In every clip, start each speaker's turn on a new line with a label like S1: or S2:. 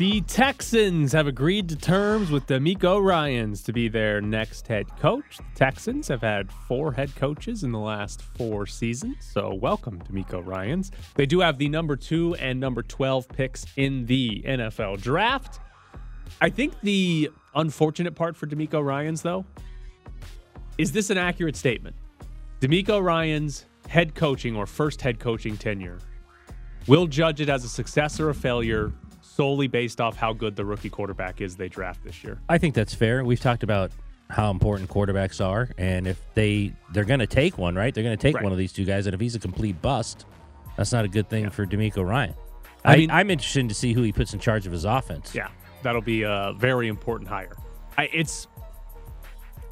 S1: The Texans have agreed to terms with DeMeco Ryans to be their next head coach. The Texans have had four head coaches in the last four seasons, so welcome DeMeco Ryans. They do have the number two and number 12 picks in the NFL draft. I think the unfortunate part for DeMeco Ryans, though, is this an accurate statement? DeMeco Ryans' head coaching or first head coaching tenure will judge it as a success or a failure solely based off how good the rookie quarterback is they draft this year.
S2: I think that's fair. We've talked about how important quarterbacks are, and if they they're going to take one, right? They're going to take
S1: Right.
S2: one of these two guys, and if he's a complete bust, that's not a good thing for DeMeco Ryan.
S1: I
S2: I,
S1: mean-
S2: I'm interested to see who he puts in charge of his offense.
S1: Yeah, that'll be a very important hire. I, it's,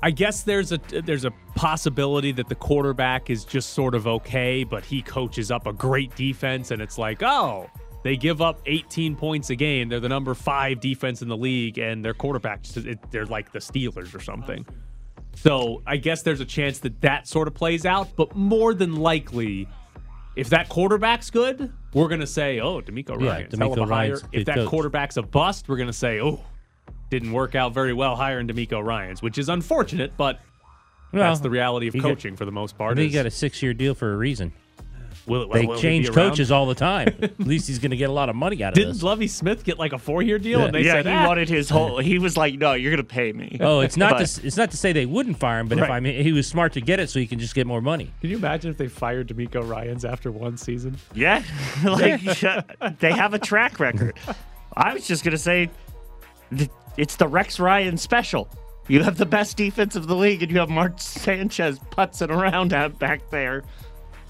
S1: I guess there's a there's a possibility that the quarterback is just sort of okay, but he coaches up a great defense, and it's like, oh, they give up 18 points a game. They're the number five defense in the league, and their quarterback, they're like the Steelers or something. So I guess there's a chance that that sort of plays out, but more than likely, if that quarterback's good, we're gonna say, oh, DeMeco
S2: Yeah,
S1: Ryan,
S2: DeMeco
S1: hell of a.
S2: Ryan's a
S1: If that
S2: coach.
S1: quarterback's a bust, we're gonna say, oh, didn't work out very well hiring DeMeco Ryan's, which is unfortunate, but
S2: Well,
S1: that's the reality of
S2: he got-
S1: coaching for the most part.
S2: he got a six-year deal for a reason.
S1: Will, it-
S2: They
S1: will
S2: change coaches all the time. At least he's going to get a lot of money out of
S1: Didn't
S2: this.
S1: Lovie Smith get like a four-year deal?
S2: Yeah.
S1: And they
S3: yeah,
S1: said,
S3: he
S1: "Ah."
S3: wanted his whole. He was like, "No, you're gonna pay me."
S2: Oh, it's not
S3: But-
S2: to it's not to say they wouldn't fire him, but if I mean he was smart to get it so he can just get more money.
S1: Can you imagine if they fired DeMeco Ryan's after one season?
S3: Yeah, like they have a track record. I was just gonna say, it's the Rex Ryan special. You have the best defense of the league, and you have Mark Sanchez putzing around out back there.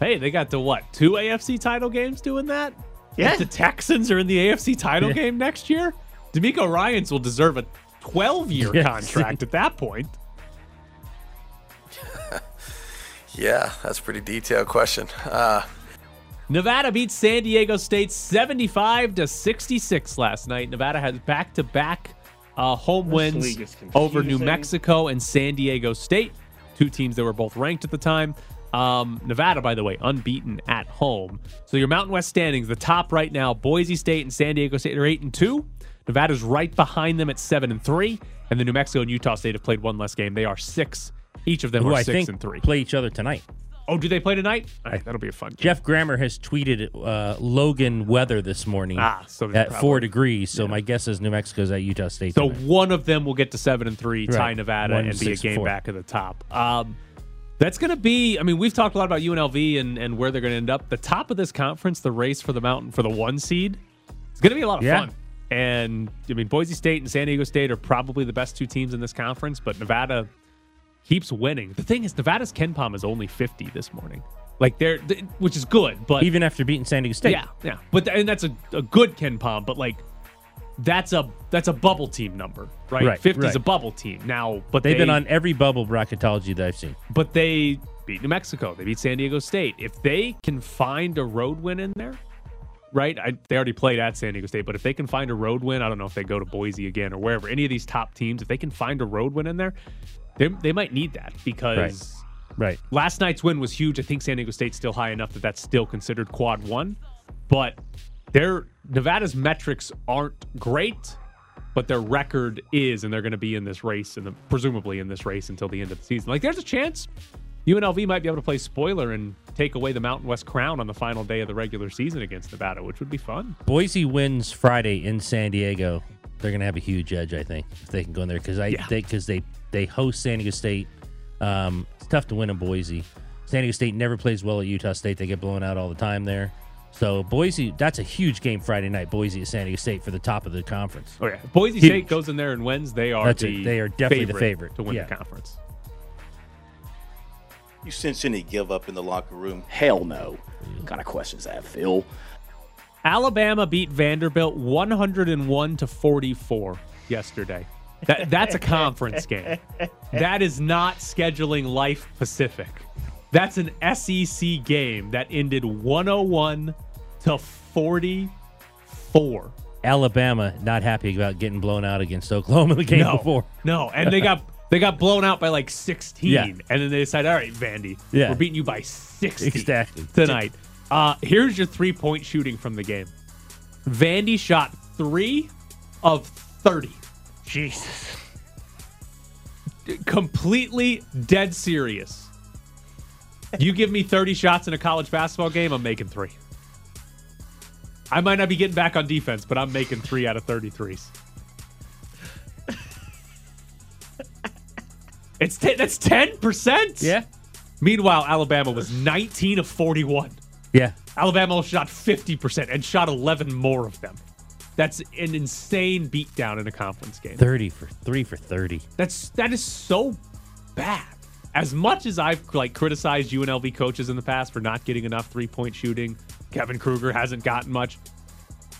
S1: Hey, they got to what? Two AFC title games doing that?
S3: Yeah.
S1: If the Texans are in the AFC title
S2: Yeah.
S1: game next year, DeMeco Ryan's will deserve a 12-year
S2: Yes.
S1: contract at that point.
S4: Yeah, that's a pretty detailed question. Uh,
S1: Nevada beat San Diego State 75 to 66 last night. Nevada has back-to-back uh, home wins over New. Mexico and San Diego State, two teams that were both ranked at the time. Um, Nevada, by the way, unbeaten at home. So your Mountain West standings, the top right now, Boise State and San Diego State are eight and two. Nevada's right behind them at seven and three, and the New Mexico and Utah State have played one less game. They are six. Each of them
S2: Who
S1: are
S2: I
S1: six
S2: think
S1: and three.
S2: play each other tonight.
S1: oh, do they play tonight? All right, that'll be a fun game.
S2: Jeff Grammer has tweeted uh, Logan weather this morning
S1: Ah, so
S2: at
S1: probably-
S2: four degrees. So my guess is New Mexico's at Utah State.
S1: So
S2: tonight.
S1: one of them will get to seven and three, tie
S2: Right.
S1: Nevada,
S2: One,
S1: and be a game
S2: four.
S1: back at the top. Um, that's going to be. I mean, we've talked a lot about UNLV and, and where they're going to end up. The top of this conference, the race for the mountain for the one seed, it's going to be a lot of
S2: Yeah.
S1: fun. And I mean, Boise State and San Diego State are probably the best two teams in this conference, but Nevada keeps winning. The thing is, Nevada's KenPom is only fifty this morning. Like they're, th- which is good, but
S2: even after beating San Diego State.
S1: yeah, yeah. But and that's a, a good KenPom, but like that's a that's a bubble team number, right?
S2: Right,
S1: 50 is
S2: right.
S1: a bubble team now, but
S2: They've
S1: they,
S2: been on every bubble bracketology that I've seen.
S1: but they beat New Mexico. They beat San Diego State. If they can find a road win in there, right? I, they already played at San Diego State, but if they can find a road win, I don't know if they go to Boise again or wherever. Any of these top teams, if they can find a road win in there, they they might need that because.
S2: Right.
S1: Last night's win was huge. I think San Diego State's still high enough that that's still considered quad one, but their Nevada's metrics aren't great, but their record is, and they're going to be in this race and presumably in this race until the end of the season. Like, there's a chance UNLV might be able to play spoiler and take away the Mountain West crown on the final day of the regular season against Nevada, which would be fun.
S2: Boise wins Friday in San Diego. They're going to have a huge edge, I think, if they can go in there because I
S1: Yeah.
S2: think because they they host San Diego State. Um, it's tough to win in Boise. San Diego State never plays well at Utah State. They get blown out all the time there. So Boise, that's a huge game Friday night. Boise at San Diego State for the top of the conference.
S1: Oh yeah, if Boise
S2: Huge.
S1: State goes in there and wins. They are
S2: That's
S1: the
S2: it. They are definitely the favorite.
S1: to win
S2: Yeah.
S1: the conference.
S5: You sense any give up in the locker room?
S6: Hell no. What kind of questions that, Phil?
S1: Alabama beat Vanderbilt 101 to 44 yesterday. That, that's a conference game. That is not scheduling Life Pacific. That's an SEC game that ended 101 to 44.
S2: Alabama not happy about getting blown out against Oklahoma the game
S1: no,
S2: before.
S1: No, and they got they got blown out by like 16,
S2: Yeah.
S1: and then they decided, all right, Vandy,
S2: Yeah.
S1: we're beating you by 60
S2: Exactly.
S1: tonight. Uh, here's your three point shooting from the game. Vandy shot three of 30.
S3: Jesus.
S1: Completely dead serious. You give me 30 shots in a college basketball game, I'm making three. I might not be getting back on defense, but I'm making three out of 33s. It's ten, that's 10%.
S2: Yeah.
S1: Meanwhile, Alabama was 19 of 41.
S2: Yeah.
S1: Alabama shot 50% and shot 11 more of them. That's an insane beatdown in a conference game.
S2: 30 for 3 for 30.
S1: That's that is so bad. As much as I've like criticized UNLV coaches in the past for not getting enough three point shooting, Kevin Kruger hasn't gotten much.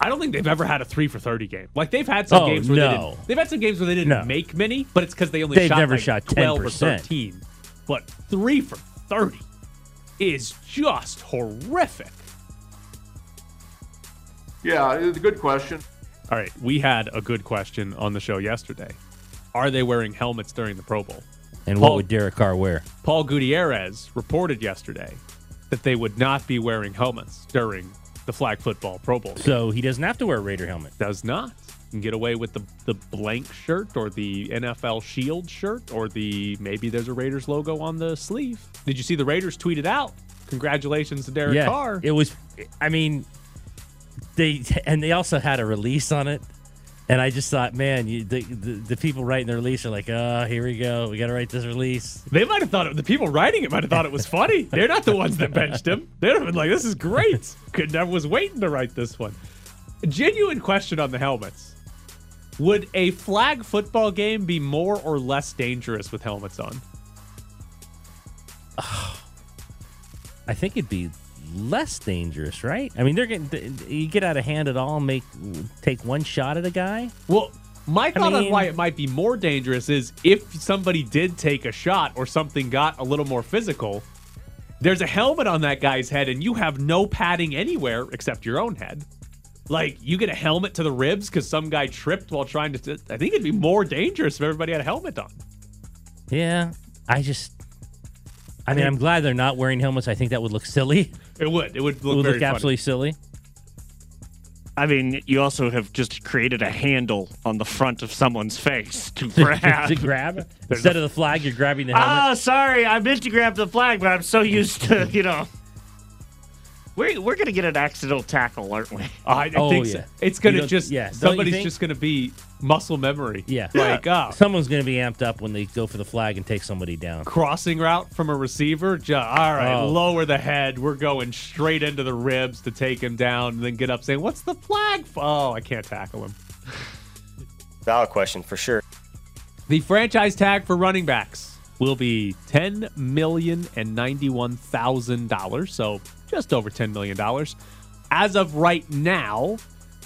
S1: I don't think they've ever had a three for thirty game. Like they've had some
S2: Oh,
S1: games where they didn't. They've had some games where they didn't
S2: No.
S1: make many, but it's because they only
S2: They've
S1: shot
S2: never
S1: like
S2: shot
S1: twelve or thirteen. But three for thirty is just horrific.
S7: Yeah, it's a good question.
S1: All right, we had a good question on the show yesterday. Are they wearing helmets during the Pro Bowl?
S2: And what would Derek Carr wear?
S1: Paul Gutierrez reported yesterday that they would not be wearing helmets during the flag football Pro Bowl.
S2: So he doesn't have to wear a Raider helmet.
S1: Does not. You can get away with the, the blank shirt or the NFL Shield shirt or the maybe there's a Raiders logo on the sleeve. Did you see the Raiders tweeted out? Congratulations to Derek
S2: yeah.
S1: Carr.
S2: It was I mean they and they also had a release on it. And I just thought, man, you, the, the the people writing the release are like, oh, here we go. We got to write this release.
S1: They might have thought it, the people writing it might have thought it was funny. They're not the ones that benched him. They'd have been like, "This is great." Could never was waiting to write this one. Genuine question on the helmets: Would a flag football game be more or less dangerous with helmets on?
S2: I think it'd be less dangerous, right? I mean, they're getting you get out of hand at all, make take one shot at a guy.
S1: Well, my thought on
S2: mean-
S1: why it might be more dangerous is if somebody did take a shot or something got a little more physical. There's a helmet on that guy's head, and you have no padding anywhere except your own head. Like you get a helmet to the ribs because some guy tripped while trying to. I think it'd be more dangerous if everybody had a helmet on.
S2: Yeah, I just. I mean, I'm glad they're not wearing helmets. I think that would look silly.
S1: It would. It would
S2: It
S1: look
S2: would
S1: very
S2: look
S1: funny.
S2: absolutely silly.
S3: I mean, you also have just created a handle on the front of someone's face to grab.
S2: to grab instead of the flag, you're grabbing the helmet.
S3: Ah, sorry, I meant to grab the flag, but I'm so used to, you know. We're, we're going to get an accidental tackle, aren't we?
S1: I, I
S2: Oh,
S1: think
S2: yeah.
S1: so. It's gonna just
S2: yeah,
S1: somebody's just gonna be muscle memory.
S2: yeah,
S1: Like ah,
S2: someone's going to be amped up when they go for the flag and take somebody down.
S1: crossing route from a receiver. Ju- all right,
S2: Oh.
S1: lower the head. We're going straight into the ribs to take him down, and then get up saying, "What's the flag?" For? Oh, I can't tackle him.
S8: Valid question for sure.
S1: The franchise tag for running backs will be ten million and ninety-one thousand dollars, so just over ten million dollars. As of right now,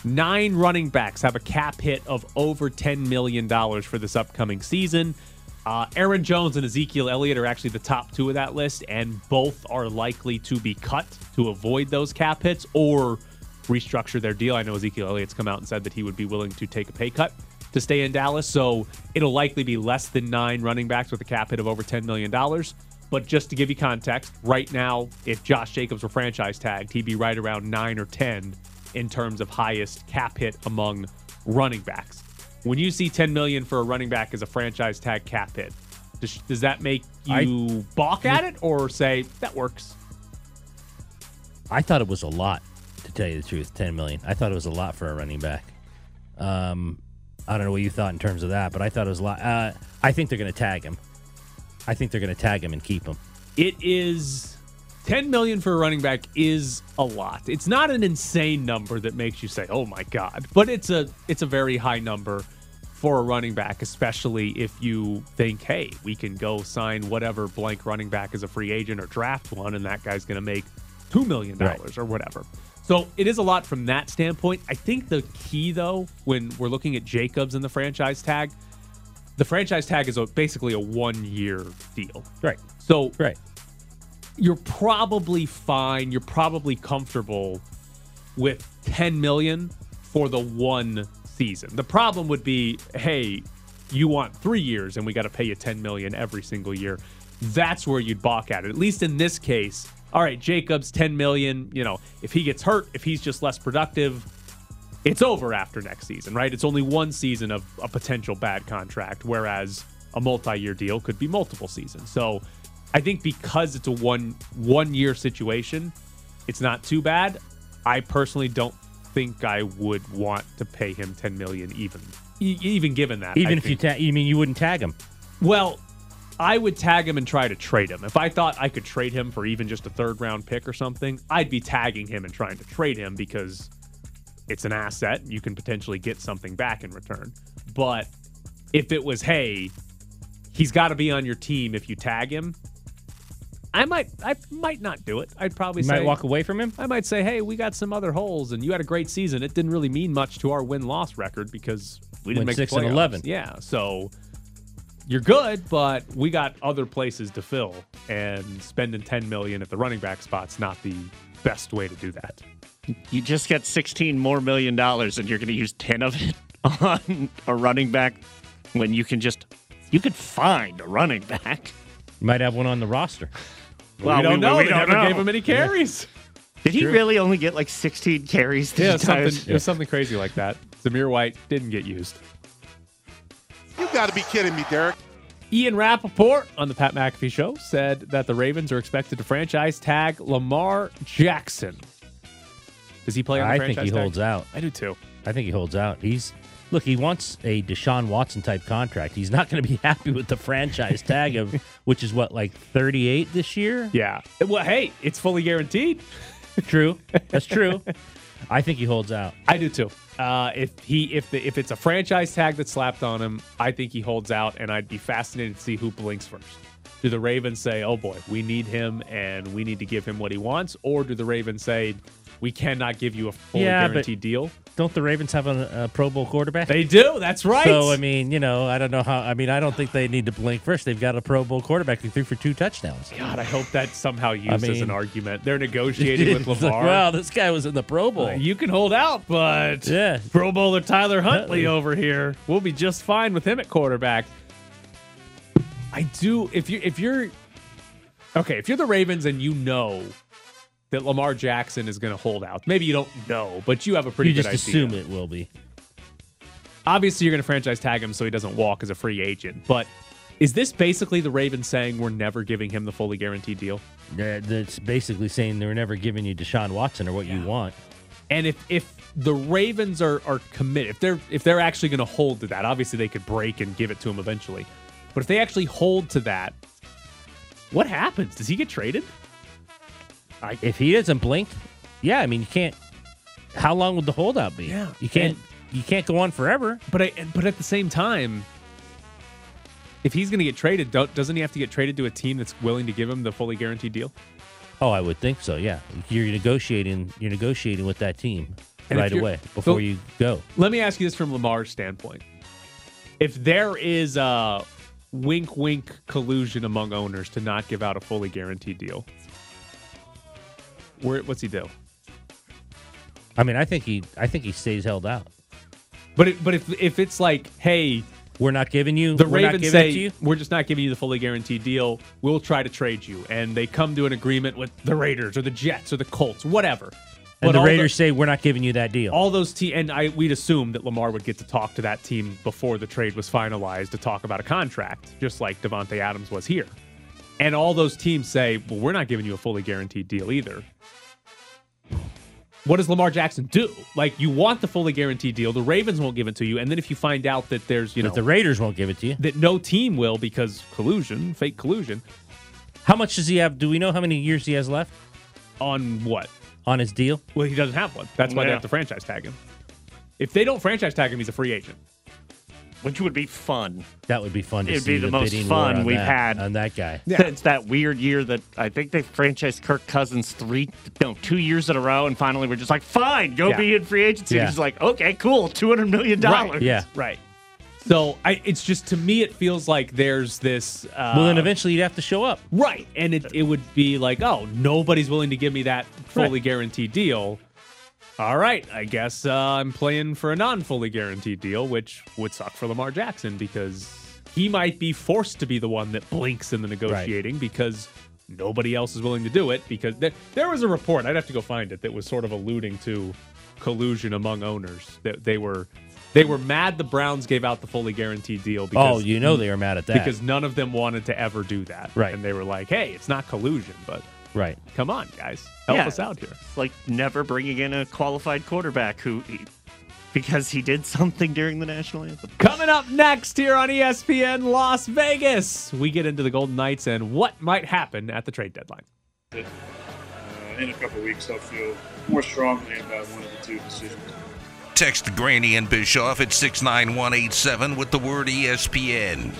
S1: nine running backs have a cap hit of over ten million dollars for this upcoming season. Uh, Aaron Jones and Ezekiel Elliott are actually the top two of that list, and both are likely to be cut to avoid those cap hits or restructure their deal. I know Ezekiel Elliott's come out and said that he would be willing to take a pay cut to stay in Dallas, so it'll likely be less than nine running backs with a cap hit of over $10 million. But just to give you context, right now, if Josh Jacobs were franchise tagged, he'd be right around nine or 10 in terms of highest cap hit among running backs. When you see 10 million for a running back as a franchise tag cap hit, does, does that make you balk at it or say that works?
S2: I thought it was a lot, to tell you the truth. Ten million. I thought it was a lot for a running back. Um, I don't know what you thought in terms of that, but I thought it was a lot. Uh, I think they're going to tag him. I think they're going to tag him and keep him.
S1: It is 10 million for a running back is a lot. It's not an insane number that makes you say, "Oh my god," but it's a it's a very high number for a running back, especially if you think, "Hey, we can go sign whatever blank running back as a free agent or draft one and that guy's going to make 2 million dollars or whatever." So, it is a lot from that standpoint. I think the key though when we're looking at Jacobs and the franchise tag, the franchise tag is a, basically a 1-year deal.
S2: Right.
S1: So,
S2: Right.
S1: you're probably fine. You're probably comfortable with 10 million for the one season. The problem would be, hey, you want three years and we got to pay you 10 million every single year. That's where you'd balk at it. At least in this case, all right, Jacobs 10 million, you know, if he gets hurt, if he's just less productive, it's over after next season, right? It's only one season of a potential bad contract, whereas a multi-year deal could be multiple seasons. So I think because it's a one one year situation, it's not too bad. I personally don't think I would want to pay him 10 million even even given that.
S2: Even
S1: I
S2: if you
S1: think-
S2: ta- you mean you wouldn't tag him?
S1: well, I would tag him and try to trade him. If I thought I could trade him for even just a third round pick or something, I'd be tagging him and trying to trade him because it's an asset. You can potentially get something back in return. But if it was, hey, he's got to be on your team if you tag him, I might I might not do it. I'd probably
S2: You
S1: say
S2: might walk away from him.
S1: I might say, hey, we got some other holes, and you had a great season. It didn't really mean much to our win loss record because we didn't
S2: Went
S1: make
S2: six
S1: the
S2: and 11.
S1: Yeah, so you're good, but we got other places to fill, and spending 10 million at the running back spot's not the best way to do that.
S3: You just get 16 more million dollars and you're going to use 10 of it on a running back when you can just you could find a running back.
S2: You might have one on the roster.
S3: Well,
S1: we don't know.
S3: we
S1: they
S3: don't
S1: never
S3: know.
S1: gave him any carries.
S3: Did he
S2: True.
S3: really only get like 16 carries? this
S1: Yeah,
S3: entire
S1: something, it was something crazy like that. Zamir White didn't get used.
S7: You got to be kidding me, Derek.
S1: Ian Rapoport on the Pat McAfee show said that the Ravens are expected to franchise tag Lamar Jackson. Does he play on the
S2: I
S1: franchise
S2: think he
S1: tag?
S2: holds out.
S1: I do too.
S2: I think he holds out. He's look. He wants a Deshaun Watson type contract. He's not going to be happy with the franchise tag of which is what like thirty eight this year.
S1: Yeah. Well, hey, it's fully guaranteed.
S2: True. That's true. I think he holds out.
S1: I do too. Uh, if he if the if it's a franchise tag that's slapped on him, I think he holds out, and I'd be fascinated to see who blinks first. Do the Ravens say, "Oh boy, we need him, and we need to give him what he wants," or do the Ravens say, "We cannot give you a fully
S2: Yeah,
S1: guaranteed deal"?
S2: Don't the Ravens have a, a Pro Bowl quarterback?
S1: They do. That's right.
S2: So I mean, you know, I don't know how. I mean, I don't think they need to blink first. They've got a Pro Bowl quarterback who threw for two touchdowns.
S1: God, I hope that's somehow used as
S2: mean-
S1: an argument. They're negotiating with
S2: It's like,
S1: Lamar.
S2: wow, this guy was in the Pro Bowl.
S1: Uh, you can hold out, but
S2: Yeah.
S1: Pro Bowler Tyler Huntley
S2: Huntley.
S1: over here, we'll be just fine with him at quarterback. I do. If you if you're okay, if you're the Ravens and you know that Lamar Jackson is going to hold out, maybe you don't know, but you have a pretty
S2: you
S1: good
S2: just
S1: idea.
S2: assume it will be.
S1: Obviously, you're going to franchise tag him so he doesn't walk as a free agent. But is this basically the Ravens saying we're never giving him the fully guaranteed deal?
S2: Uh, that's basically saying they're never giving you Deshaun Watson or what you want.
S1: And if if the Ravens are are committed, if they're if they're actually going to hold to that, obviously they could break and give it to him eventually. But if they actually hold to that, what happens? Does he get traded?
S2: If he doesn't blink, yeah, I mean you can't. How long would the holdout be?
S1: Yeah.
S2: you can't. you can't go on forever.
S1: But I but at the same time, if he's going to get traded, don't, doesn't he have to get traded to a team that's willing to give him the fully guaranteed deal?
S2: Oh, I would think so. Yeah, you're negotiating. You're negotiating with that team
S1: And
S2: right away before
S1: so-
S2: you go.
S1: Let me ask you this from Lamar's standpoint. If there is a wink wink collusion among owners to not give out a fully guaranteed deal, where what's he do?
S2: I mean, I think he. I think he stays held out.
S1: But it, but if if it's like, hey,
S2: We're not giving you.
S1: the
S2: we're not
S1: Ravens
S2: it to
S1: say
S2: you.
S1: we're just not giving you the fully guaranteed deal, we'll try to trade you, and they come to an agreement with the Raiders or the Jets or the Colts, whatever.
S2: And
S1: But
S2: the Raiders say we're not giving you that deal.
S1: all those te- and I we'd assume that Lamar would get to talk to that team before the trade was finalized to talk about a contract, just like Davante Adams was here. And all those teams say, "Well, we're not giving you a fully guaranteed deal either." What does Lamar Jackson do? Like, you want the fully guaranteed deal, the Ravens won't give it to you, and then if you find out that there's, you
S2: but
S1: know,
S2: the Raiders won't give it to you.
S1: that no team will because collusion, fake collusion,
S2: How much does he have? Do we know how many years he has left
S1: on what?
S2: on his deal?
S1: Well, he doesn't have one. That's why they have to franchise tag him. If they don't franchise tag him, he's a free agent.
S3: Which would be fun.
S2: That would be fun to
S3: It'd
S2: see.
S3: be the most fun
S2: on
S3: we've
S2: that-
S3: had.
S2: on that guy.
S3: It's that weird year that I think they franchised Kirk Cousins three, no, two years in a row, and finally we're just like, fine, go
S1: Yeah.
S3: be in free agency.
S2: Yeah.
S3: He's like, okay, cool, two hundred million dollars.
S2: Yeah.
S1: Right. So I, it's just to me, it feels like there's this. Uh,
S2: Well, then eventually you'd have to show up.
S1: right, and it, it would be like, oh, nobody's willing to give me that fully guaranteed deal. All right, I guess uh, I'm playing for a non fully guaranteed deal, which would suck for Lamar Jackson because he might be forced to be the one that blinks in the negotiating because nobody else is willing to do it. Because there, there was a report, I'd have to go find it, that was sort of alluding to collusion among owners. That they were. They were mad the Browns gave out the fully guaranteed deal because
S2: Oh, you know they were mad at that.
S1: because none of them wanted to ever do that.
S2: Right.
S1: And they were like, "Hey, it's not collusion, but
S2: right.
S1: come on, guys, help
S3: Yeah.
S1: us out here."
S3: like never bringing in a qualified quarterback who because he did something during the national anthem.
S1: Coming up next here on ESPN Las Vegas, we get into the Golden Knights and what might happen at the trade deadline.
S9: Uh, in a couple weeks, I'll feel more strongly about one of the two decisions.
S10: Text Graney and Bischoff at 69187 with the word ESPN.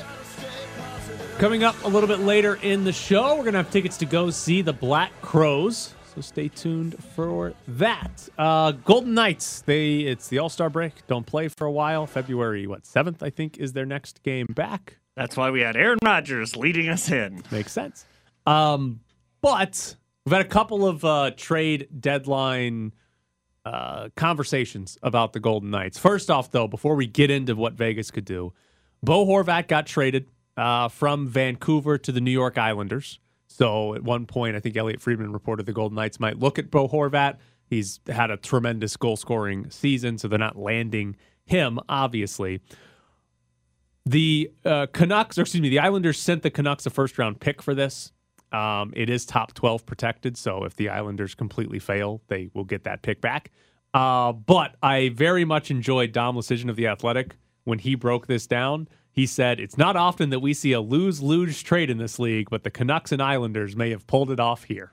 S1: Coming up a little bit later in the show, we're going to have tickets to go see the Black Crowes. So stay tuned for that. Uh, Golden Knights, they it's the All Star break. Don't play for a while. February what seventh, I think, is their next game back.
S3: That's why we had Aaron Rodgers leading us in.
S1: Makes sense. Um, but we've had a couple of uh, trade deadline uh, conversations about the Golden Knights. First off, though, before we get into what Vegas could do, Bo Horvat got traded uh, from Vancouver to the New York Islanders. So at one point, I think Elliot Friedman reported the Golden Knights might look at Bo Horvat. He's had a tremendous goal scoring season, so they're not landing him, obviously. The uh, Canucks, or excuse me, the Islanders sent the Canucks a first round pick for this. Um, it is top 12 protected, so if the Islanders completely fail, they will get that pick back. Uh, but I very much enjoyed Dom Luszczyszyn of The Athletic when he broke this down. He said, It's not often that we see a lose lose trade in this league, but the Canucks and Islanders may have pulled it off here.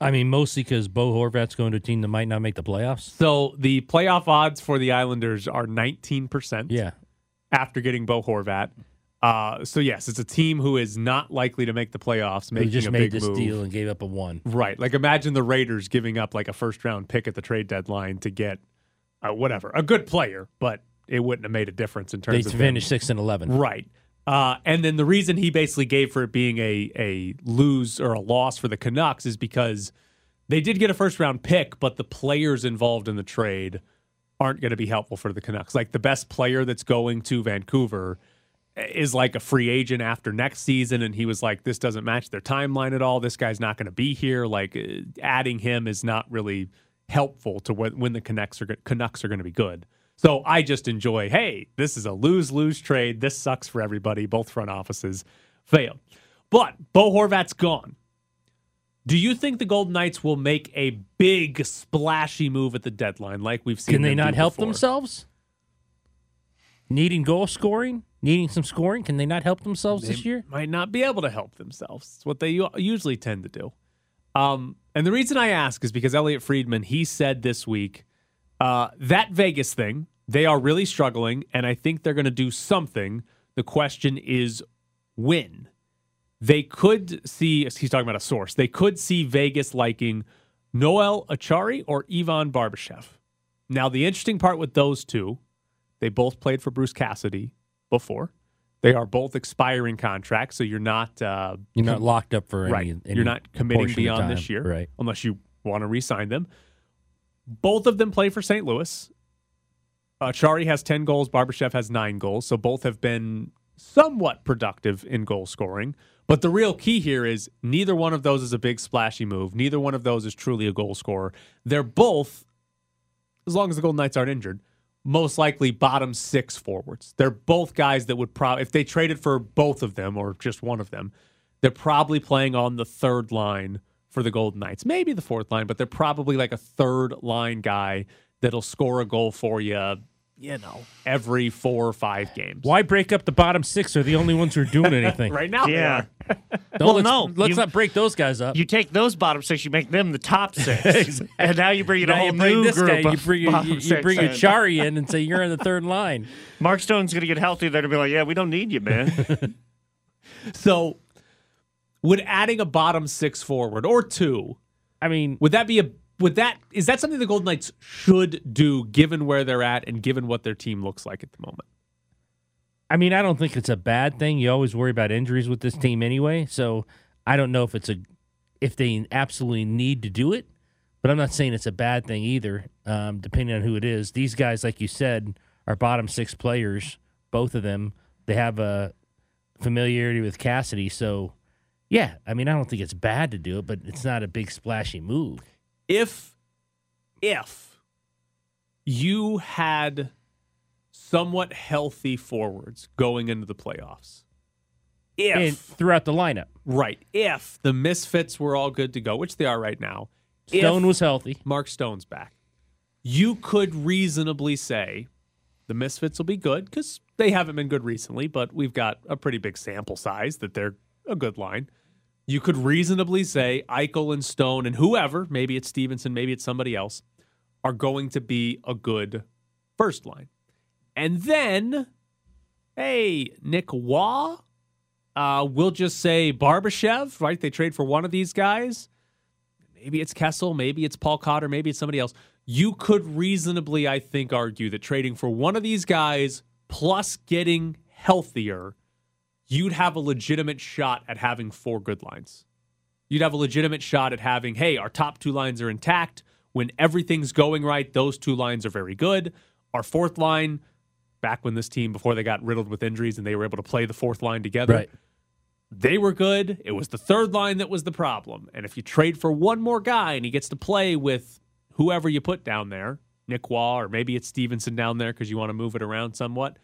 S2: I mean, mostly because Bo Horvat's going to a team that might not make the playoffs.
S1: So the playoff odds for the Islanders are 19%.
S2: Yeah.
S1: After getting Bo Horvat. Uh, so yes, it's a team who is not likely to make the playoffs, making
S2: just
S1: a
S2: made
S1: big
S2: this
S1: move.
S2: deal and gave up a one.
S1: Right. Like imagine the Raiders giving up like a first round pick at the trade deadline to get uh, whatever, a good player, but it wouldn't have made a difference in terms
S2: They
S1: of
S2: finished six and eleven.
S1: Right. Uh, and then the reason he basically gave for it being a a lose or a loss for the Canucks is because they did get a first round pick, but the players involved in the trade aren't going to be helpful for the Canucks. Like the best player that's going to Vancouver is like a free agent after next season, and he was like, "This doesn't match their timeline at all. This guy's not going to be here. Like uh, adding him is not really helpful to when, when the Canucks are Canucks are going to be good." So I just enjoy. Hey, this is a lose lose trade. This sucks for everybody. Both front offices failed, but Bo Horvat's gone. Do you think the Golden Knights will make a big splashy move at the deadline, like we've seen?
S2: Can they not help
S1: before?
S2: themselves? Needing goal scoring, needing some scoring, can they not help themselves
S1: They
S2: this year?
S1: might not be able to help themselves. It's what they usually tend to do. Um, and the reason I ask is because Elliot Friedman, he said this week uh, that Vegas thing, they are really struggling, and I think they're going to do something. The question is when. They could see, he's talking about a source, they could see Vegas liking Noel Acciari or Ivan Barbashev. Now, the interesting part with those two, they both played for Bruce Cassidy before. They are both expiring contracts, so you're not uh,
S2: You're not locked up for any-
S1: right.
S2: any
S1: you're not committing beyond this year,
S2: Right.
S1: Unless you want to re-sign them. Both of them play for St. Louis. Uh, Chari has ten goals. Barbashev has nine goals. So both have been somewhat productive in goal scoring. But the real key here is neither one of those is a big splashy move. Neither one of those is truly a goal scorer. They're both, as long as the Golden Knights aren't injured, most likely bottom six forwards. They're both guys that would probably, if they traded for both of them or just one of them, they're probably playing on the third line for the Golden Knights. Maybe the fourth line, but they're probably like a third line guy that'll score a goal for you, you know, every four or five games.
S2: Why break up the bottom six? They're the only ones who are doing anything.
S1: right now,
S3: Yeah.
S2: Don't
S3: well,
S2: let's,
S3: no,
S2: let's
S3: you-
S2: not break those guys up.
S3: You take those bottom six, you make them the top six, and now you bring in a whole new
S2: this
S3: group
S2: guy, you bring, you,
S3: bottom
S2: you bring your
S3: in.
S2: Chari in and say you're in the third line.
S3: Mark Stone's going to get healthy. They're going to be like, yeah, we don't need you, man.
S1: So, would adding a bottom six forward or two,
S2: I mean,
S1: would that be a would that is that something the Golden Knights should do given where they're at and given what their team looks like at the moment?
S2: I mean, I don't think it's a bad thing. You always worry about injuries with this team anyway, so I don't know if it's a if they absolutely need to do it. but I'm not saying it's a bad thing either. Um, depending on who it is, these guys, like you said, are bottom six players. Both of them, they have a familiarity with Cassidy. So, yeah, I mean, I don't think it's bad to do it, but it's not a big splashy move.
S1: If if you had somewhat healthy forwards going into the playoffs, if
S2: And throughout the lineup,
S1: right, if the misfits were all good to go, which they are right now,
S2: Stone
S1: if
S2: was healthy.
S1: Mark Stone's back, you could reasonably say the misfits will be good because they haven't been good recently, but we've got a pretty big sample size that they're a good line. You could reasonably say Eichel and Stone and whoever, maybe it's Stephenson, maybe it's somebody else, are going to be a good first line. And then, hey, Nick Roy, uh, we'll just say Barbashev, right? They trade for one of these guys. Maybe it's Kessel, maybe it's Paul Cotter, maybe it's somebody else. You could reasonably, I think, argue that trading for one of these guys plus getting healthier, you'd have a legitimate shot at having four good lines. You'd have a legitimate shot at having, hey, our top two lines are intact. When everything's going right, those two lines are very good. Our fourth line, back when this team, before they got riddled with injuries and they were able to play the fourth line together,
S2: Right.
S1: they were good. It was the third line that was the problem. And if you trade for one more guy and he gets to play with whoever you put down there, Nick Roy, or maybe it's Stephenson down there because you want to move it around somewhat.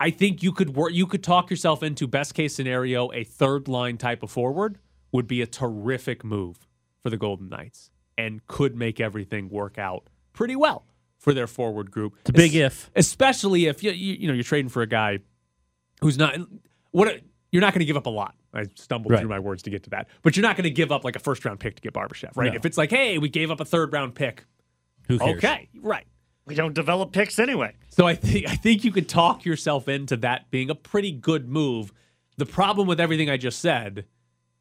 S1: I think you could work. You could talk yourself into best case scenario. A third line type of forward would be a terrific move for the Golden Knights and could make everything work out pretty well for their forward group.
S2: It's a big
S1: Es-
S2: if.
S1: especially if you you, you know you're trading for a guy who's not what you're not going to give up a lot. I stumbled
S2: Right.
S1: through my words to get to that, but you're not going to give up like a first round pick to get Barbashev, right?
S2: No.
S1: If it's like, hey, we gave up a third round pick,
S2: Who cares?
S1: okay, right.
S3: We don't develop picks anyway.
S1: So I think I think you could talk yourself into that being a pretty good move. The problem with everything I just said,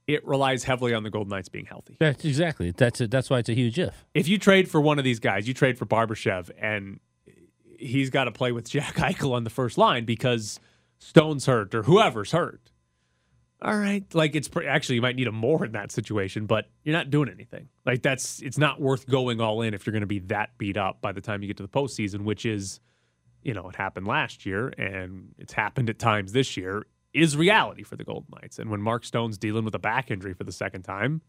S1: it relies heavily on the Golden Knights being healthy.
S2: That's exactly. That's it. That's why it's a huge if.
S1: If you trade for one of these guys, you trade for Barbashev, and he's got to play with Jack Eichel on the first line because Stone's hurt or whoever's hurt. All right, like it's pre- actually you might need a more in that situation, but you're not doing anything. Like that's it's not worth going all in if you're going to be that beat up by the time you get to the postseason, which is, you know, it happened last year and it's happened at times this year. Is reality for the Golden Knights, and when Mark Stone's dealing with a back injury for the second time,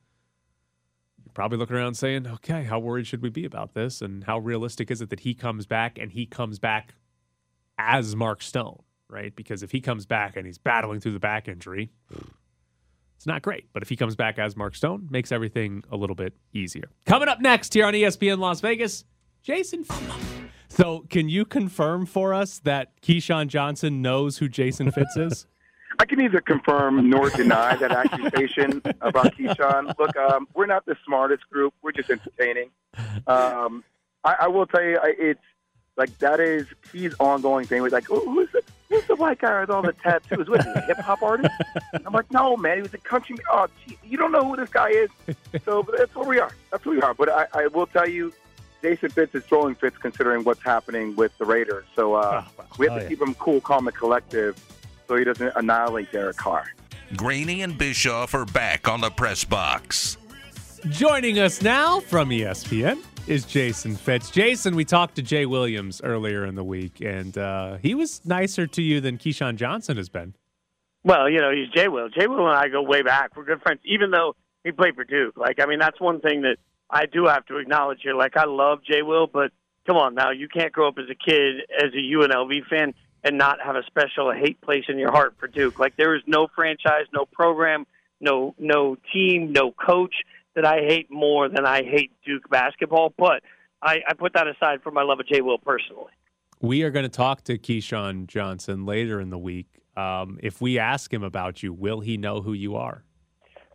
S1: you're probably looking around saying, okay, how worried should we be about this? And how realistic is it that he comes back and he comes back as Mark Stone, right? Because if he comes back and he's battling through the back injury, it's not great. But if he comes back as Mark Stone, makes everything a little bit easier. Coming up next here on ESPN Las Vegas, Jason. So, can you confirm for us that Keyshawn Johnson knows who Jason Fitz is?
S11: I can neither confirm nor deny that accusation about Keyshawn. Look, um, we're not the smartest group. We're just entertaining. Um, I, I will tell you, I, it's like that is Key's ongoing thing. With like, oh, who's the who's the white guy with all the tattoos? What is he, a hip hop artist? I'm like, no, man, he was a country. Oh, gee, you don't know who this guy is. So but that's where we are. That's where we are. But I, I will tell you, Jason Fitz is throwing fits considering what's happening with the Raiders. So uh, we have
S10: Oh,
S11: to
S10: yeah.
S11: keep him cool, calm, and collective, so he doesn't annihilate Derek Carr.
S10: Graney and Bischoff are back on the press box.
S1: Joining us now from ESPN is Jason Fitz. Jason, we talked to Jay Williams earlier in the week, and uh, he was nicer to you than Keyshawn Johnson has been.
S12: Well, you know, he's Jay Will. Jay Will and I go way back. We're good friends, even though he played for Duke. Like, I mean, that's one thing that I do have to acknowledge here. Like, I love Jay Will, but come on now, you can't grow up as a kid as a UNLV fan and not have a special hate place in your heart for Duke. Like, there is no franchise, no program, no no team, no coach that I hate more than I hate Duke basketball. But I, I put that aside for my love of Jay Will personally.
S1: We are going to talk to Keyshawn Johnson later in the week. Um, if we ask him about you, will he know who you are?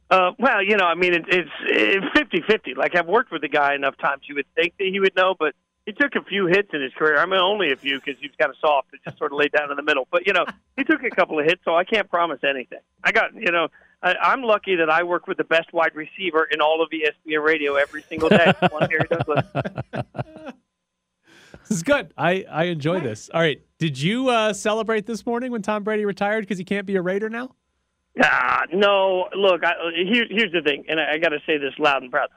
S12: Uh, well, you know, I mean, it, it's fifty fifty. Like I've worked with the guy enough times, you would think that he would know, but he took a few hits in his career. I mean, only a few because he was kind of soft and just sort of laid down in the middle. But you know, he took a couple of hits, so I can't promise anything. I got, you know, I, I'm lucky that I work with the best wide receiver in all of ESPN radio every single day. One Gary Douglas.
S1: This is good. I, I enjoy this. All right. Did you uh, celebrate this morning when Tom Brady retired because he can't be a Raider now?
S12: Ah, no. Look, I, here, here's the thing, and I, I got to say this loud and proud.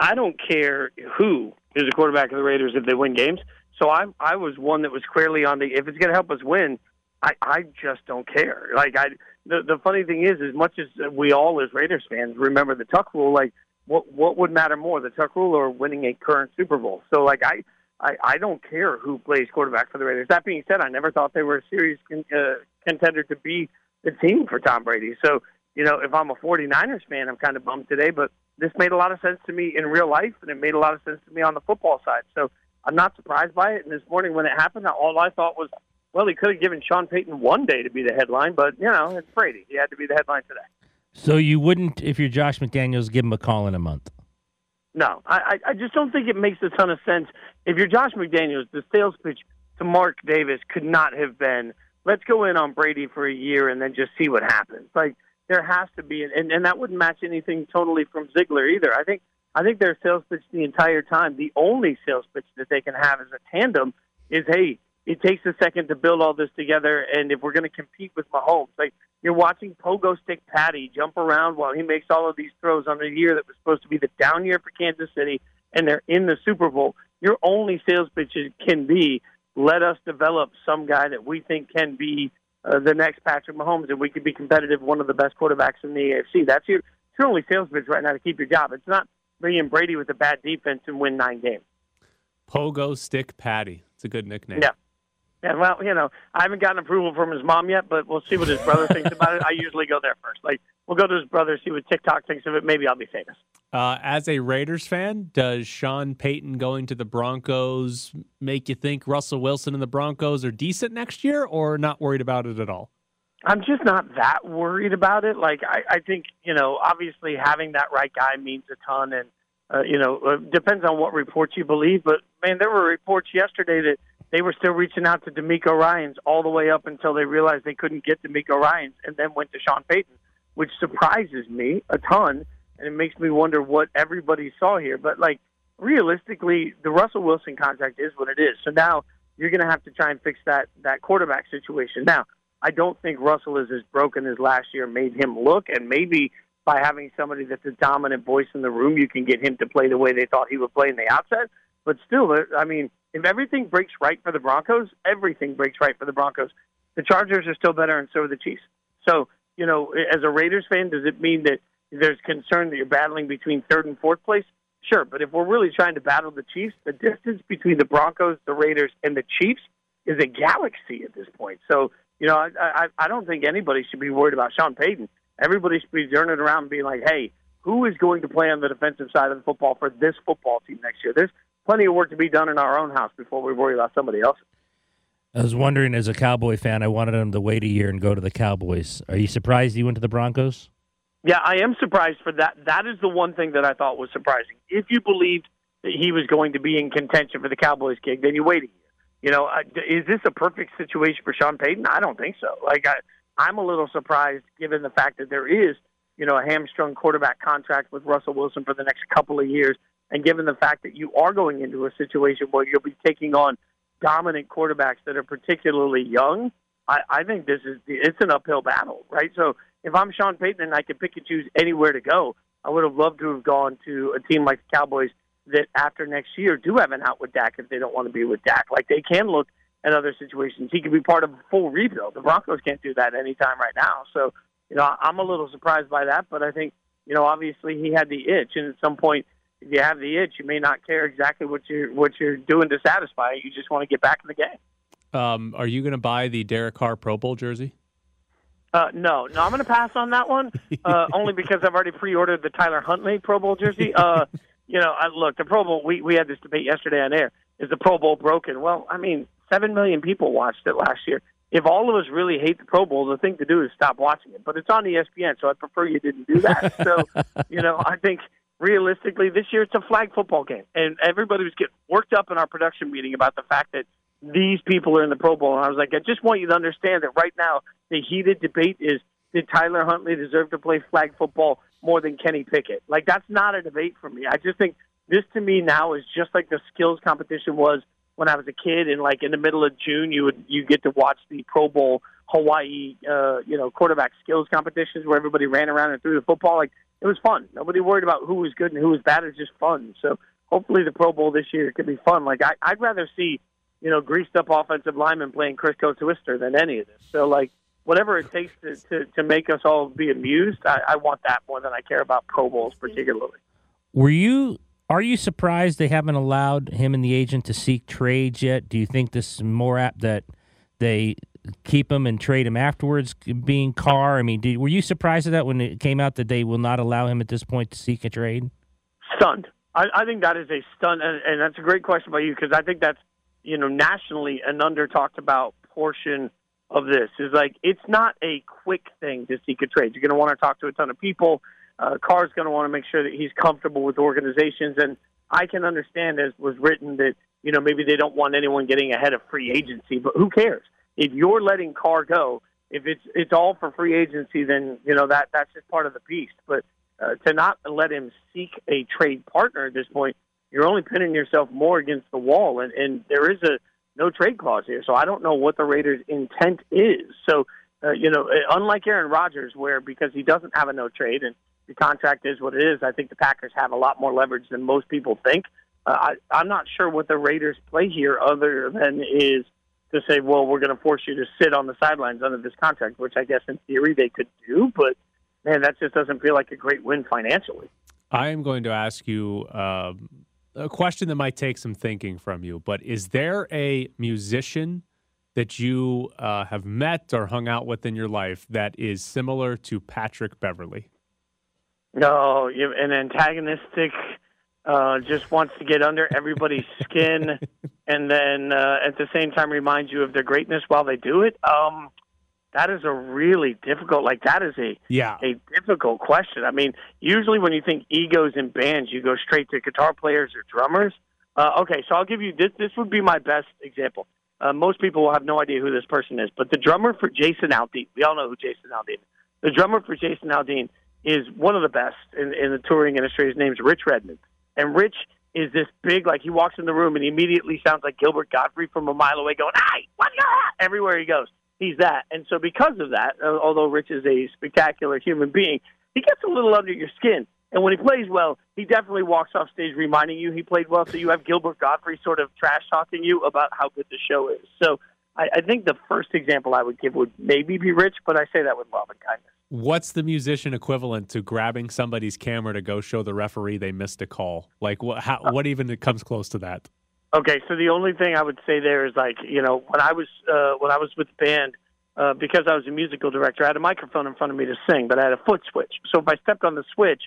S12: I don't care who is the quarterback of the Raiders if they win games. So I I was one that was clearly on the if it's going to help us win, I I just don't care. Like I the the funny thing is, as much as we all as Raiders fans remember the Tuck rule, like what what would matter more, the Tuck rule or winning a current Super Bowl? So like I. I, I don't care who plays quarterback for the Raiders. That being said, I never thought they were a serious con- uh, contender to be the team for Tom Brady. So, you know, if I'm a 49ers fan, I'm kind of bummed today, but this made a lot of sense to me in real life, and it made a lot of sense to me on the football side. So I'm not surprised by it. And this morning when it happened, all I thought was, well, he could have given Sean Payton one day to be the headline, but, you know, it's Brady. He had to be the headline today.
S2: So you wouldn't, if you're Josh McDaniels, give him a call in a month?
S12: No, I, I just don't think it makes a ton of sense. If you're Josh McDaniels, the sales pitch to Mark Davis could not have been, let's go in on Brady for a year and then just see what happens. Like there has to be, and, and that wouldn't match anything totally from Ziegler either. I think I think their sales pitch the entire time, the only sales pitch that they can have as a tandem is, hey, it takes a second to build all this together, and if we're going to compete with Mahomes, like you're watching Pogo Stick Patty jump around while he makes all of these throws on a year that was supposed to be the down year for Kansas City, and they're in the Super Bowl. Your only sales pitch can be, let us develop some guy that we think can be uh, the next Patrick Mahomes, and we could be competitive, one of the best quarterbacks in the AFC. That's your, your only sales pitch right now to keep your job. It's not bringing Brady with a bad defense and win nine games.
S1: Pogo Stick Patty. It's a good nickname.
S12: Yeah. Yeah, well, you know, I haven't gotten approval from his mom yet, but we'll see what his brother thinks about it. I usually go there first. Like, we'll go to his brother, see what TikTok thinks of it. Maybe I'll be famous.
S1: Uh, as a Raiders fan, does Sean Payton going to the Broncos make you think Russell Wilson and the Broncos are decent next year, or not worried about it at all?
S12: I'm just not that worried about it. Like, I, I think, you know, obviously having that right guy means a ton, and, uh, you know, uh, depends on what reports you believe. But, man, there were reports yesterday that they were still reaching out to DeMeco Ryans all the way up until they realized they couldn't get DeMeco Ryans and then went to Sean Payton, which surprises me a ton. And it makes me wonder what everybody saw here. But, like, realistically, the Russell Wilson contract is what it is. So now you're going to have to try and fix that, that quarterback situation. Now, I don't think Russell is as broken as last year made him look. And maybe by having somebody that's a dominant voice in the room, you can get him to play the way they thought he would play in the outset. But still, uh, I mean, if everything breaks right for the Broncos, everything breaks right for the Broncos. The Chargers are still better, and so are the Chiefs. So, you know, as a Raiders fan, does it mean that there's concern that you're battling between third and fourth place? Sure, but if we're really trying to battle the Chiefs, the distance between the Broncos, the Raiders, and the Chiefs is a galaxy at this point. So, you know, I, I, I don't think anybody should be worried about Sean Payton. Everybody should be turning around and being like, hey, who is going to play on the defensive side of the football for this football team next year? There's plenty of work to be done in our own house before we worry about somebody else.
S2: I was wondering, as a Cowboy fan, I wanted him to wait a year and go to the Cowboys. Are you surprised he went to the Broncos?
S12: Yeah, I am surprised for that. That is the one thing that I thought was surprising. If you believed that he was going to be in contention for the Cowboys gig, then you wait a year. You know, uh, is this a perfect situation for Sean Payton? I don't think so. Like, I, I'm a little surprised given the fact that there is, you know, a hamstrung quarterback contract with Russell Wilson for the next couple of years, and given the fact that you are going into a situation where you'll be taking on dominant quarterbacks that are particularly young, I, I think this is it's an uphill battle, right? So if I'm Sean Payton and I could pick and choose anywhere to go, I would have loved to have gone to a team like the Cowboys that after next year do have an out with Dak if they don't want to be with Dak. Like they can look at other situations. He could be part of a full rebuild. The Broncos can't do that anytime right now. So, you know, I'm a little surprised by that, but I think, you know, obviously he had the itch and at some point if you have the itch, you may not care exactly what you're what you're doing to satisfy it. You just want to get back in the game.
S1: Um, are you going to buy the Derek Carr Pro Bowl jersey?
S12: Uh, no, no, I'm going to pass on that one, uh, only because I've already pre-ordered the Tyler Huntley Pro Bowl jersey. Uh, you know, I, look, the Pro Bowl. We we had this debate yesterday on air. Is the Pro Bowl broken? Well, I mean, seven million people watched it last year. If all of us really hate the Pro Bowl, the thing to do is stop watching it. But it's on ESPN, so I prefer you didn't do that. So, you know, I think realistically, this year it's a flag football game, and everybody was getting worked up in our production meeting about the fact that these people are in the Pro Bowl. And I was like, I just want you to understand that right now the heated debate is did Tyler Huntley deserve to play flag football more than Kenny Pickett? Like that's not a debate for me. I just think this to me now is just like the skills competition was when I was a kid and like in the middle of June you would you get to watch the Pro Bowl Hawaii, uh, you know, quarterback skills competitions where everybody ran around and threw the football. Like it was fun. Nobody worried about who was good and who was bad. It was just fun. So hopefully the Pro Bowl this year could be fun. Like I, I'd rather see, you know, greased up offensive linemen playing Crisco Twister than any of this. So like whatever it takes to, to, to make us all be amused, I, I want that more than I care about Pro Bowls particularly.
S2: Were you are you surprised they haven't allowed him and the agent to seek trades yet? Do you think this is more apt that they keep him and trade him afterwards, being Carr? I mean, did, were you surprised at that when it came out that they will not allow him at this point to seek a trade?
S12: Stunned. I, I think that is a stun, and, and that's a great question by you because I think that's you know nationally an under talked about portion of this is like it's not a quick thing to seek a trade. You're going to want to talk to a ton of people. Uh, Carr's going to want to make sure that he's comfortable with organizations, and I can understand, as was written, that you know maybe they don't want anyone getting ahead of free agency, but who cares? If you're letting Carr go, if it's it's all for free agency, then you know that that's just part of the beast. But uh, to not let him seek a trade partner at this point, you're only pinning yourself more against the wall, and and there is a no trade clause here, so I don't know what the Raiders' intent is. So. Uh, you know, unlike Aaron Rodgers, where because he doesn't have a no trade and the contract is what it is. I think the Packers have a lot more leverage than most people think. Uh, I, I'm not sure what the Raiders play here other than is to say, well, we're going to force you to sit on the sidelines under this contract, which I guess in theory they could do, but man, that just doesn't feel like a great win financially.
S1: I am going to ask you um, a question that might take some thinking from you, but is there a musician that you uh, have met or hung out with in your life that is similar to Patrick Beverley?
S12: No, you an antagonistic uh, just wants to get under everybody's skin, and then uh, at the same time remind you of their greatness while they do it. Um, that is a really difficult. Like that is a
S1: yeah
S12: a difficult question. I mean, usually when you think egos in bands, you go straight to guitar players or drummers. Uh, okay, so I'll give you this. This would be my best example. Uh, most people will have no idea who this person is, but the drummer for Jason Aldean, we all know who Jason Aldean is. The drummer for Jason Aldean is one of the best in, in the touring industry. His name's Rich Redmond, and Rich is this big, like he walks in the room and he immediately sounds like Gilbert Gottfried from a mile away, going "Hey, what you at?" everywhere he goes. He's that, and so because of that, uh, although Rich is a spectacular human being, he gets a little under your skin. And when he plays well, he definitely walks off stage reminding you he played well. So you have Gilbert Gottfried sort of trash talking you about how good the show is. So I, I think the first example I would give would maybe be Rich, but I say that with love and kindness.
S1: What's the musician equivalent to grabbing somebody's camera to go show the referee they missed a call? Like what? How, what even comes close to that?
S12: Okay, so the only thing I would say there is like you know when I was uh, when I was with the band uh, because I was a musical director, I had a microphone in front of me to sing, but I had a foot switch. So if I stepped on the switch,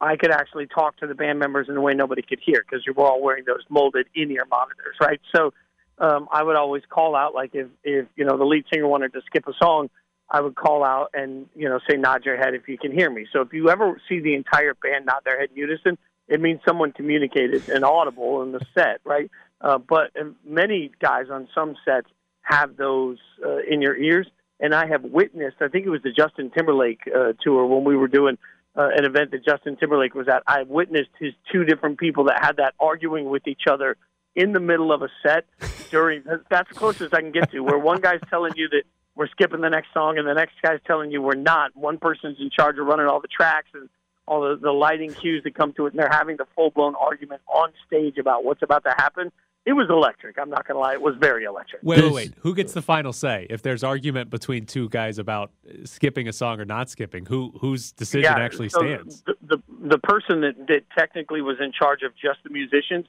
S12: I could actually talk to the band members in a way nobody could hear because you were all wearing those molded in-ear monitors, right? So um, I would always call out like if if you know the lead singer wanted to skip a song. I would call out and you know say nod your head if you can hear me. So if you ever see the entire band nod their head in unison, it means someone communicated an audible in the set, right? Uh, but many guys on some sets have those uh, in your ears, and I have witnessed. I think it was the Justin Timberlake uh, tour when we were doing uh, an event that Justin Timberlake was at. I witnessed his two different people that had that arguing with each other in the middle of a set during. That's the closest I can get to where one guy's telling you that we're skipping the next song, and the next guy's telling you we're not. One person's in charge of running all the tracks and all the, the lighting cues that come to it, and they're having the full blown argument on stage about what's about to happen. It was electric. I'm not going to lie. It was very electric.
S1: Wait, wait, wait. Who gets the final say if there's argument between two guys about skipping a song or not skipping? Who whose decision
S12: yeah,
S1: actually
S12: so
S1: stands?
S12: The, the the person that that technically was in charge of just the musicians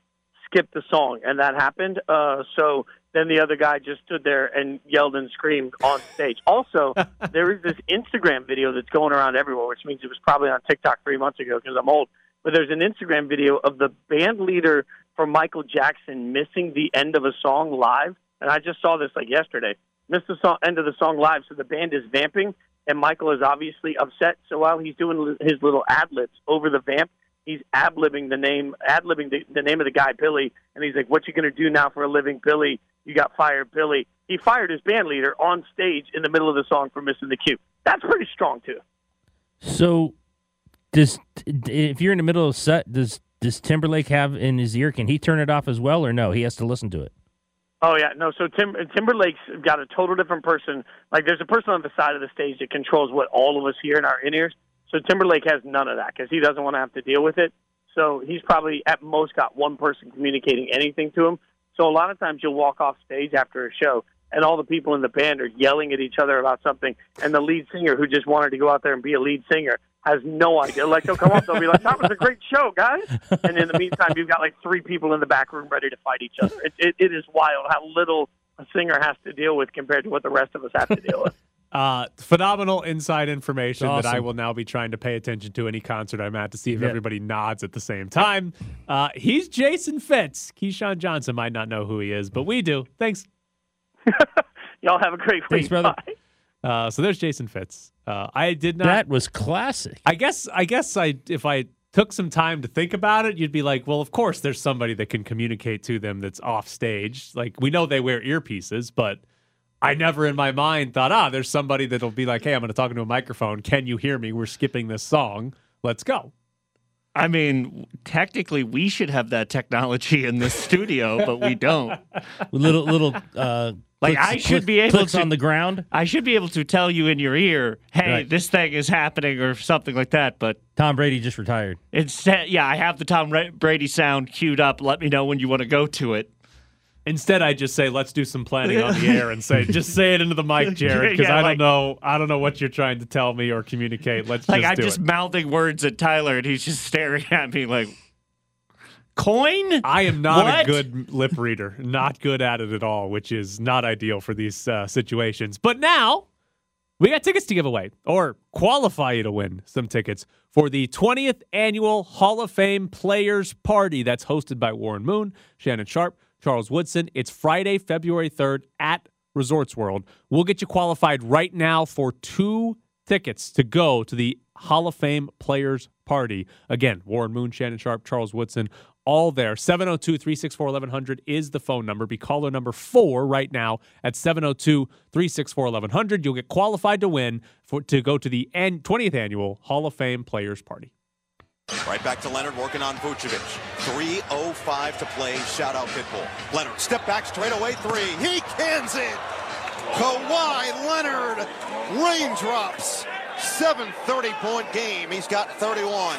S12: skipped the song, and that happened. Uh, so then the other guy just stood there and yelled and screamed on stage. Also, there is this Instagram video that's going around everywhere, which means it was probably on TikTok three months ago because I'm old. But there's an Instagram video of the band leader for Michael Jackson missing the end of a song live, and I just saw this like yesterday. Missed the song, end of the song live, so the band is vamping, and Michael is obviously upset. So while he's doing his little ad libs over the vamp, he's ad libbing the name, ad libbing the, the name of the guy, Billy, and he's like, "What you gonna do now for a living, Billy? You got fired, Billy." He fired his band leader on stage in the middle of the song for missing the cue. That's pretty strong too.
S2: So, does if you're in the middle of a set, does does Timberlake have in his ear? Can he turn it off as well, or no? He has to listen to it.
S12: Oh yeah, no. So Tim, Timberlake's got a total different person. Like there's a person on the side of the stage that controls what all of us hear in our in ears. So Timberlake has none of that because he doesn't want to have to deal with it. So he's probably at most got one person communicating anything to him. So a lot of times you'll walk off stage after a show and all the people in the band are yelling at each other about something, and the lead singer who just wanted to go out there and be a lead singer has no idea. Like they'll come up, they'll be like, "That was a great show, guys," and in the meantime, you've got like three people in the back room ready to fight each other. It, it, it is wild how little a singer has to deal with compared to what the rest of us have to deal with.
S1: Uh, phenomenal inside information that I will now be trying to pay attention to any concert I'm at to see if
S2: Yeah.
S1: everybody nods at the same time. Uh, he's Jason Fitz. Keyshawn Johnson might not know who he is, but we do. Thanks.
S12: Y'all have a great week.
S2: Thanks, brother.
S12: Bye.
S1: Uh, so there's Jason Fitz. Uh, I did not.
S2: That was classic.
S1: I guess. I guess. I if I took some time to think about it, you'd be like, well, of course, there's somebody that can communicate to them that's off stage. Like we know they wear earpieces, but I never in my mind thought, ah, there's somebody that'll be like, hey, I'm going to talk into a microphone. Can you hear me? We're skipping this song. Let's go.
S3: I mean, technically, we should have that technology in this studio, but we don't.
S2: little little uh,
S3: Like
S2: clicks-
S3: I should
S2: click-
S3: be able
S2: clicks
S3: to
S2: on the ground.
S3: I should be able to tell you in your ear, "Hey,
S2: Right.
S3: this thing is happening" or something like that. But
S2: Tom Brady just retired.
S3: instead, yeah, I have the Tom Brady sound queued up. Let me know when you want to go to it.
S1: Instead, I just say, let's do some planning on the air and say, just say it into the mic, Jared, because
S3: Yeah,
S1: I don't know, I don't know what you're trying to tell me or communicate. Let's
S3: Like
S1: just
S3: I'm just
S1: it.
S3: mouthing words at Tyler, and he's just staring at me like, "Coin."
S1: I am not
S3: What?
S1: a good lip reader, not good at it at all, which is not ideal for these uh, situations. But now we got tickets to give away or qualify you to win some tickets for the 20th annual Hall of Fame Players Party that's hosted by Warren Moon, Shannon Sharpe, Charles Woodson. It's Friday, February 3rd at Resorts World. We'll get you qualified right now for two tickets to go to the Hall of Fame Players Party. Again, Warren Moon, Shannon Sharpe, Charles Woodson, all there. 702 364 1100 is the phone number. Be caller number four right now at 702 364 1100. You'll get qualified to win for, to go to the an- 20th annual Hall of Fame Players Party.
S13: Right back to Leonard working on Vucevic. 3.05 to play. Shout out Pitbull. Leonard, step back straight away. Three. He cans it. Kawhi Leonard. Raindrops. 730 point game. He's got 31.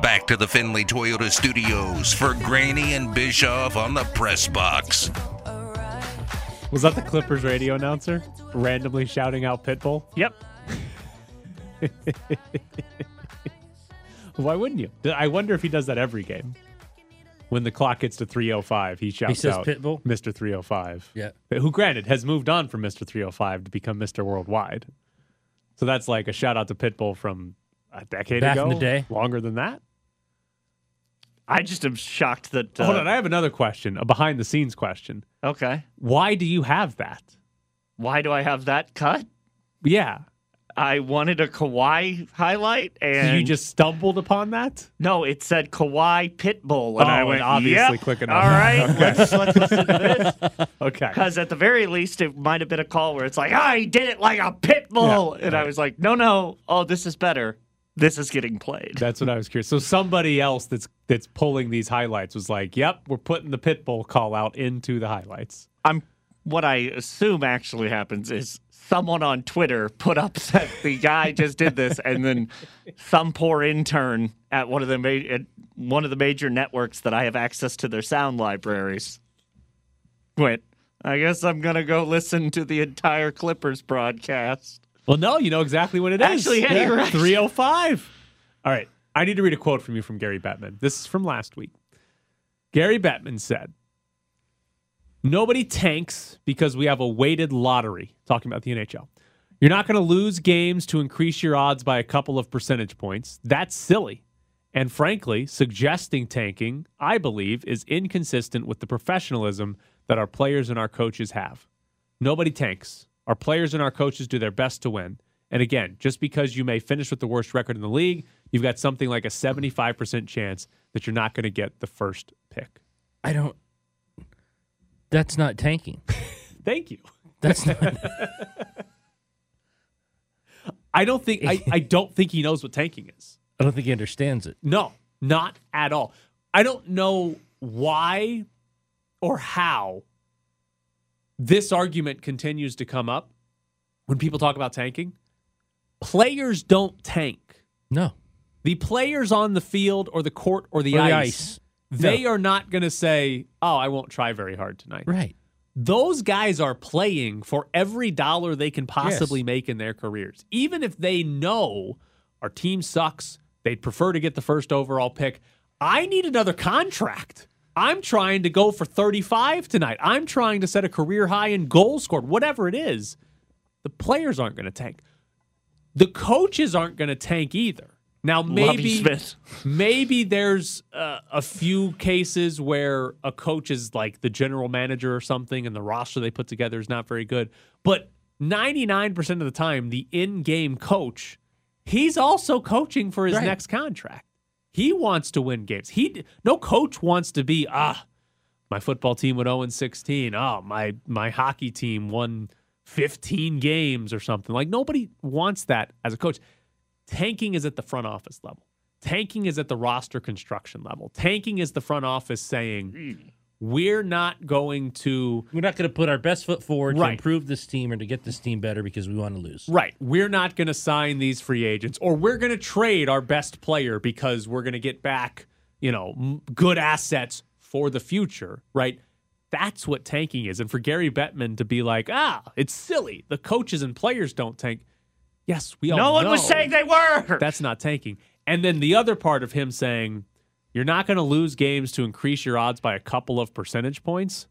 S10: Back to the Findlay Toyota studios for Graney and Bischoff on the press box.
S1: Was that the Clippers radio announcer randomly shouting out Pitbull?
S3: Yep.
S1: Why wouldn't you? I wonder if he does that every game. When the clock gets to 305, he shouts
S2: says
S1: out
S2: Pitbull?
S1: Mr. 305.
S2: Yeah.
S1: Who, granted, has moved on from Mr. 305 to become Mr. Worldwide. So that's like a shout out to Pitbull from a decade
S2: Back
S1: ago.
S2: in the day.
S1: Longer than that.
S3: I just am shocked that. Uh,
S1: Hold on. I have another question, a behind the scenes question.
S3: Okay.
S1: Why do you have that?
S3: Why do I have that cut?
S1: Yeah.
S3: I wanted a Kawhi highlight,
S1: So
S3: and
S1: you just stumbled upon that?
S3: no, it said Kawhi Pitbull, and
S1: Oh,
S3: I went
S1: obviously
S3: yep, All
S1: Okay.
S3: let's let's listen to this.
S1: Okay.
S3: Because at the very least, it might have been a call where it's like, ah, I did it like a pit bull.
S1: Yeah,
S3: and I was like, no, no. Oh, this is better. This is getting played.
S1: That's what I was curious. So somebody else that's that's pulling these highlights was like, "Yep, we're putting the Pitbull call out into the highlights."
S3: I'm what I assume actually happens is someone on Twitter put up that the guy just did this, and then some poor intern at one of the ma- one of the major networks that I have access to their sound libraries went. I guess I'm gonna go listen to the entire Clippers broadcast.
S1: Well, no, you know exactly what it is.
S3: Actually, yeah, you're right.
S1: 305. All right. I need to read a quote from you from Gary Bettman. This is from last week. Gary Bettman said, Nobody tanks because we have a weighted lottery, talking about the NHL. You're not going to lose games to increase your odds by a couple of percentage points. That's silly. And frankly, suggesting tanking, I believe, is inconsistent with the professionalism that our players and our coaches have. Nobody tanks. Our players and our coaches do their best to win. And again, just because you may finish with the worst record in the league, you've got something like a 75% chance that you're not going to get the first pick.
S2: I don't. That's not tanking.
S1: Thank you.
S2: That's not.
S1: I don't think I, I don't think he knows what tanking is.
S2: I don't think he understands it.
S1: No, not at all. I don't know why or how this argument continues to come up when people talk about tanking. Players don't tank.
S2: No.
S1: The players on the field or the court or the,
S2: Or the
S1: ice,
S2: ice.
S1: They
S2: No.
S1: are not going to say, "Oh, I won't try very hard tonight."
S2: Right.
S1: Those guys are playing for every dollar they can possibly make in their careers. Even if they know our team sucks, they'd prefer to get the first overall pick. I need another contract. I'm trying to go for 35 tonight. I'm trying to set a career high in goals scored, whatever it is. The players aren't going to tank. The coaches aren't going to tank either. Now maybe maybe there's uh, a few cases where a coach is like the general manager or something and the roster they put together is not very good. But 99% of the time the in-game coach, he's also coaching for his
S2: Right.
S1: next contract. He wants to win games. He no coach wants to be ah my football team went 0 and 16. Oh, my my hockey team won 15 games or something. Like nobody wants that as a coach. Tanking is at the front office level. Tanking is at the roster construction level. Tanking is the front office saying, we're not going to
S2: We're not going to put our best foot forward
S1: Right.
S2: to improve this team or to get this team better because we want to lose.
S1: Right. We're not going to sign these free agents or we're going to trade our best player because we're going to get back, you know, good assets for the future, right? That's what tanking is. And for Gary Bettman to be like, ah, it's silly. The coaches and players don't tank. Yes, we all know.
S3: No one was saying they were.
S1: That's not tanking. And then the other part of him saying, you're not going to lose games to increase your odds by a couple of percentage points.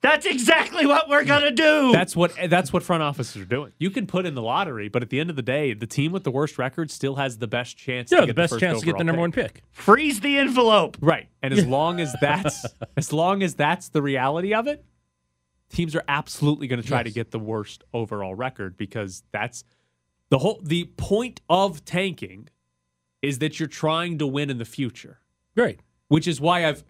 S3: That's exactly what we're gonna do.
S1: That's what that's what front offices are doing. You can put in the lottery, but at the end of the day, the team with the worst record still has the best chance.
S2: Yeah,
S1: to
S2: the
S1: get
S2: best
S1: first
S2: chance to get the
S1: overall
S2: number one
S1: pick.
S2: pick.
S3: Freeze the envelope.
S1: Right. And as long as that's as long as that's the reality of it, teams are absolutely going to try to get the worst overall record because that's the whole the point of tanking is that you're trying to win in the future.
S2: Right.
S1: Which is why I've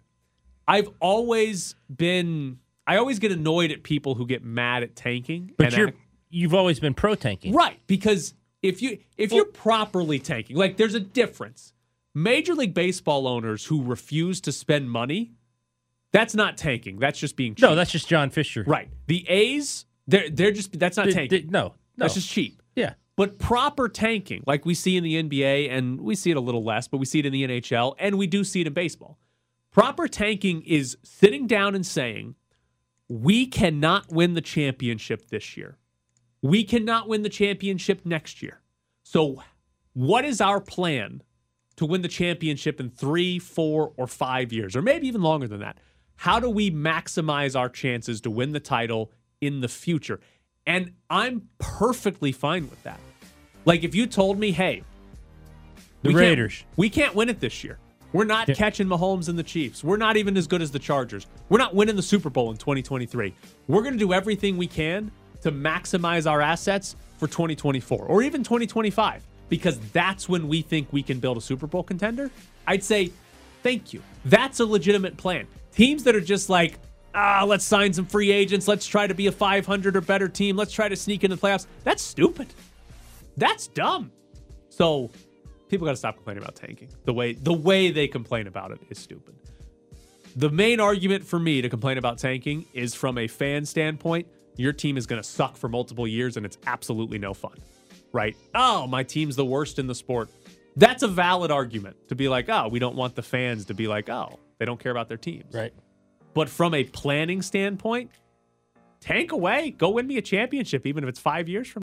S1: I've always been I always get annoyed at people who get mad at tanking.
S2: But you're
S1: act-
S2: you've always been pro tanking.
S1: Right, because if you if you're properly tanking, like there's a difference. Major League Baseball owners who refuse to spend money, that's not tanking. That's just being cheap.
S2: No, that's just John Fisher.
S1: right. The A's, they're they're just that's not tanking.
S2: no, no.
S1: That's just cheap.
S2: Yeah.
S1: But proper tanking, like we see in the NBA, and we see it a little less, but we see it in the NHL, and we do see it in baseball. Proper tanking is sitting down and saying, we cannot win the championship this year. We cannot win the championship next year. So, what is our plan to win the championship in three, four, or five years, or maybe even longer than that? How do we maximize our chances to win the title in the future? And I'm perfectly fine with that. Like, if you told me, hey,
S2: The
S1: we can't-
S2: Raiders.
S1: we can't win it this year. We're not catching Mahomes and the Chiefs. We're not even as good as the Chargers. We're not winning the Super Bowl in 2023. We're going to do everything we can to maximize our assets for 2024 or even 2025 because that's when we think we can build a Super Bowl contender. I'd say, thank you. That's a legitimate plan. Teams that are just like, ah, let's sign some free agents. Let's try to be a 500 or better team. Let's try to sneak into the playoffs. That's stupid. That's dumb. So people got to stop complaining about tanking. The way the way they complain about it is stupid. The main argument for me to complain about tanking is from a fan standpoint. Your team is going to suck for multiple years and it's absolutely no fun. Right? Oh, my team's the worst in the sport. That's a valid argument to be like, oh, we don't want the fans to be like, oh, they don't care about their teams.
S2: Right.
S1: But from a planning standpoint, tank away, go win me a championship, even if it's five years from